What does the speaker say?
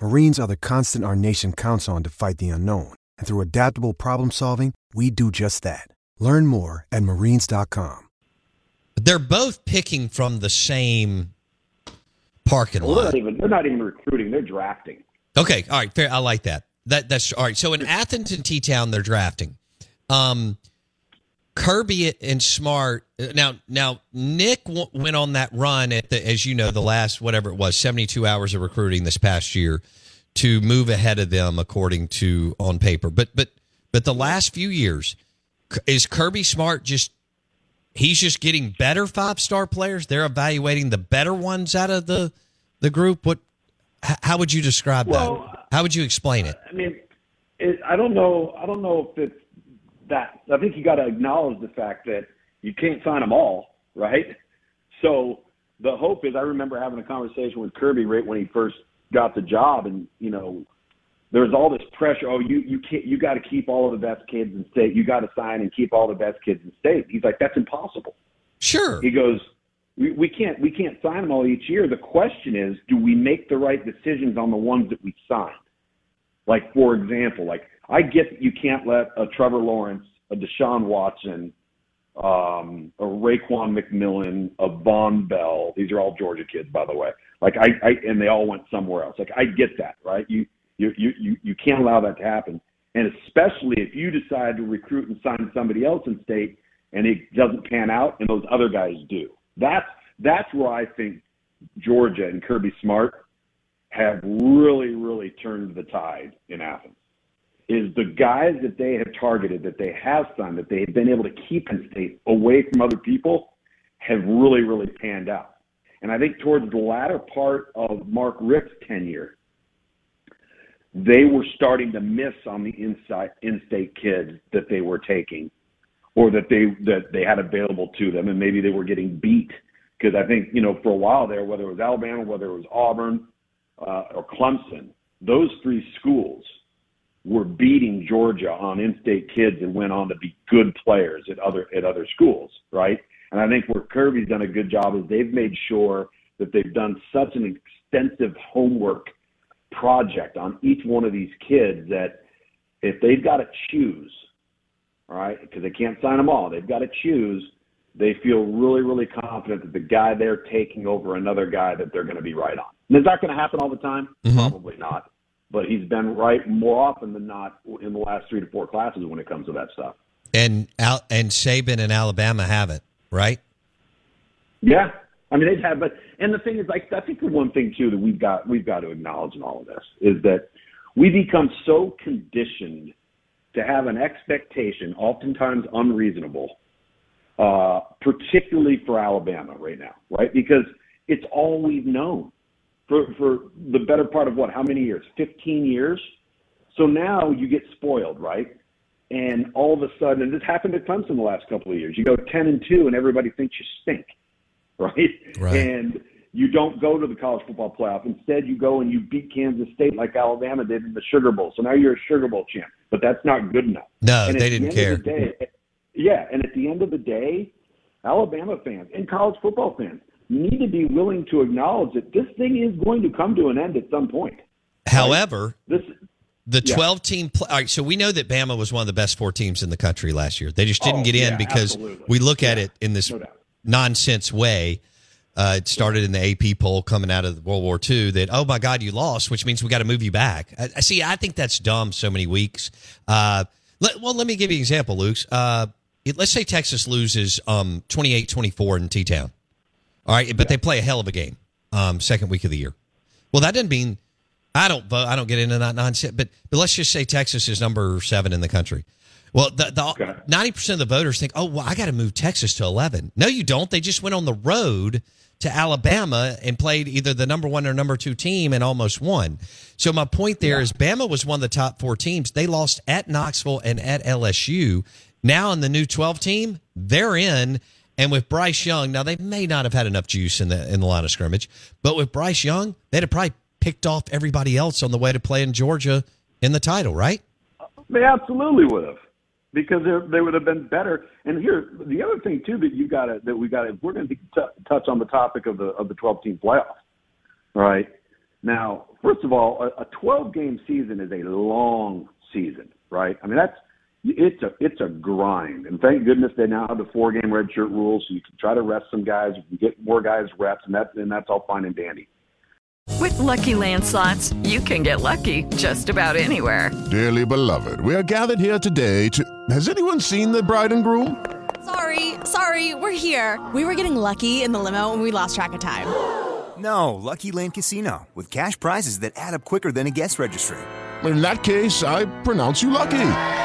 Marines are the constant our nation counts on to fight the unknown. And through adaptable problem solving, we do just that. Learn more at marines.com. They're both picking from the same parking Well, they're lot. not even they're not even recruiting; they're drafting. Okay, all right, fair. I like that. That that's all right. So in Athens and T Town, they're drafting. Um, Kirby and Smart. Now, now Nick w- went on that run at the, as you know, the last whatever it was, seventy-two hours of recruiting this past year to move ahead of them, according to on paper. But but but the last few years, is Kirby Smart just he's just getting better five-star players. They're evaluating the better ones out of the the group. What? How would you describe Well, that? How would you explain it? I mean, it, I don't know. I don't know if it's that. I think you got to acknowledge the fact that you can't sign them all, right? So the hope is. I remember having a conversation with Kirby right when he first got the job, and you know, there was all this pressure. Oh, you you can't. You got to keep all of the best kids in state. You got to sign and keep all the best kids in state. He's like, that's impossible. Sure. He goes, we, we can't we can't sign them all each year. The question is, do we make the right decisions on the ones that we signed? Like for example, like I get that you can't let a Trevor Lawrence, a Deshaun Watson, um, a Raekwon McMillan, a Vonn Bell. These are all Georgia kids, by the way. Like I, I and they all went somewhere else. Like I get that, right? You you you you, you can't allow that to happen. And especially if you decide to recruit and sign somebody else in state and it doesn't pan out and those other guys do. That's that's where I think Georgia and Kirby Smart have really, really turned the tide in Athens. Is the guys that they have targeted, that they have signed, that they have been able to keep in state away from other people, have really, really panned out. And I think towards the latter part of Mark Richt's tenure, they were starting to miss on the inside in-state kids that they were taking or that they that they had available to them and maybe they were getting beat because I think you know for a while there whether it was Alabama whether it was Auburn uh, or Clemson those three schools were beating Georgia on in-state kids and went on to be good players at other at other schools right and I think where Kirby's done a good job is they've made sure that they've done such an extensive homework project on each one of these kids that if they've got to choose, right, because they can't sign them all, they've got to choose. They feel really, really confident that the guy they're taking over another guy that they're going to be right on. And is that going to happen all the time? Mm-hmm. Probably not. But he's been right more often than not in the last three to four classes when it comes to that stuff. And Al- and Saban and Alabama have it right? Yeah, I mean they've had, but and the thing is, like I think the one thing too that we've got we've got to acknowledge in all of this is that we become so conditioned to have an expectation, oftentimes unreasonable, uh, particularly for Alabama right now, right? Because it's all we've known for for the better part of what? How many years? Fifteen years. So now you get spoiled, right? And all of a sudden, and this happened to Clemson the last couple of years. You go ten and two, and everybody thinks you stink right? Right. And you don't go to the college football playoff. Instead, you go and you beat Kansas State like Alabama did in the Sugar Bowl. So now you're a Sugar Bowl champ, but that's not good enough. No, And they the didn't of care. the day- yeah, and at the end of the day, Alabama fans and college football fans, need to be willing to acknowledge that this thing is going to come to an end at some point. However, This the Yeah. 12 team pl- all right so we know that bama was one of the best four teams in the country last year they just didn't Oh, get in yeah, because absolutely. we look at it in this no nonsense way uh, it started in the ap poll coming out of world war ii that oh my god you lost which means we got to move you back I, I see i think that's dumb so many weeks uh, let, well let me give you an example luke uh, let's say texas loses um, 28-24 in t-town all right but they play a hell of a game um, second week of the year well that doesn't mean I don't vote. I don't get into that nonsense. But but let's just say Texas is number seven in the country. Well, the ninety percent of the voters think, oh, well, I got to move Texas to eleven. No, you don't. They just went on the road to Alabama and played either the number one or number two team and almost won. So my point there is, Bama was one of the top four teams. They lost at Knoxville and at LSU. Now in the new twelve team, they're in. And with Bryce Young, now they may not have had enough juice in the in the line of scrimmage, but with Bryce Young, they'd have probably picked off everybody else on the way to play in Georgia in the title, right? They absolutely would have, because they would have been better. And here, the other thing too that you got to that we got to we're going to touch on the topic of the of the 12 team playoff. Right now, first of all, a, a 12 game season is a long season, right? I mean that's it's a it's a grind, and thank goodness they now have the four game redshirt rule, so you can try to rest some guys, you can get more guys reps, and that and that's all fine and dandy. With LuckyLand slots, you can get lucky just about anywhere. Dearly beloved, we are gathered here today to. Has anyone seen the bride and groom? Sorry, sorry, we're here. We were getting lucky in the limo and we lost track of time. No, LuckyLand Casino, with cash prizes that add up quicker than a guest registry. In that case, I pronounce you lucky.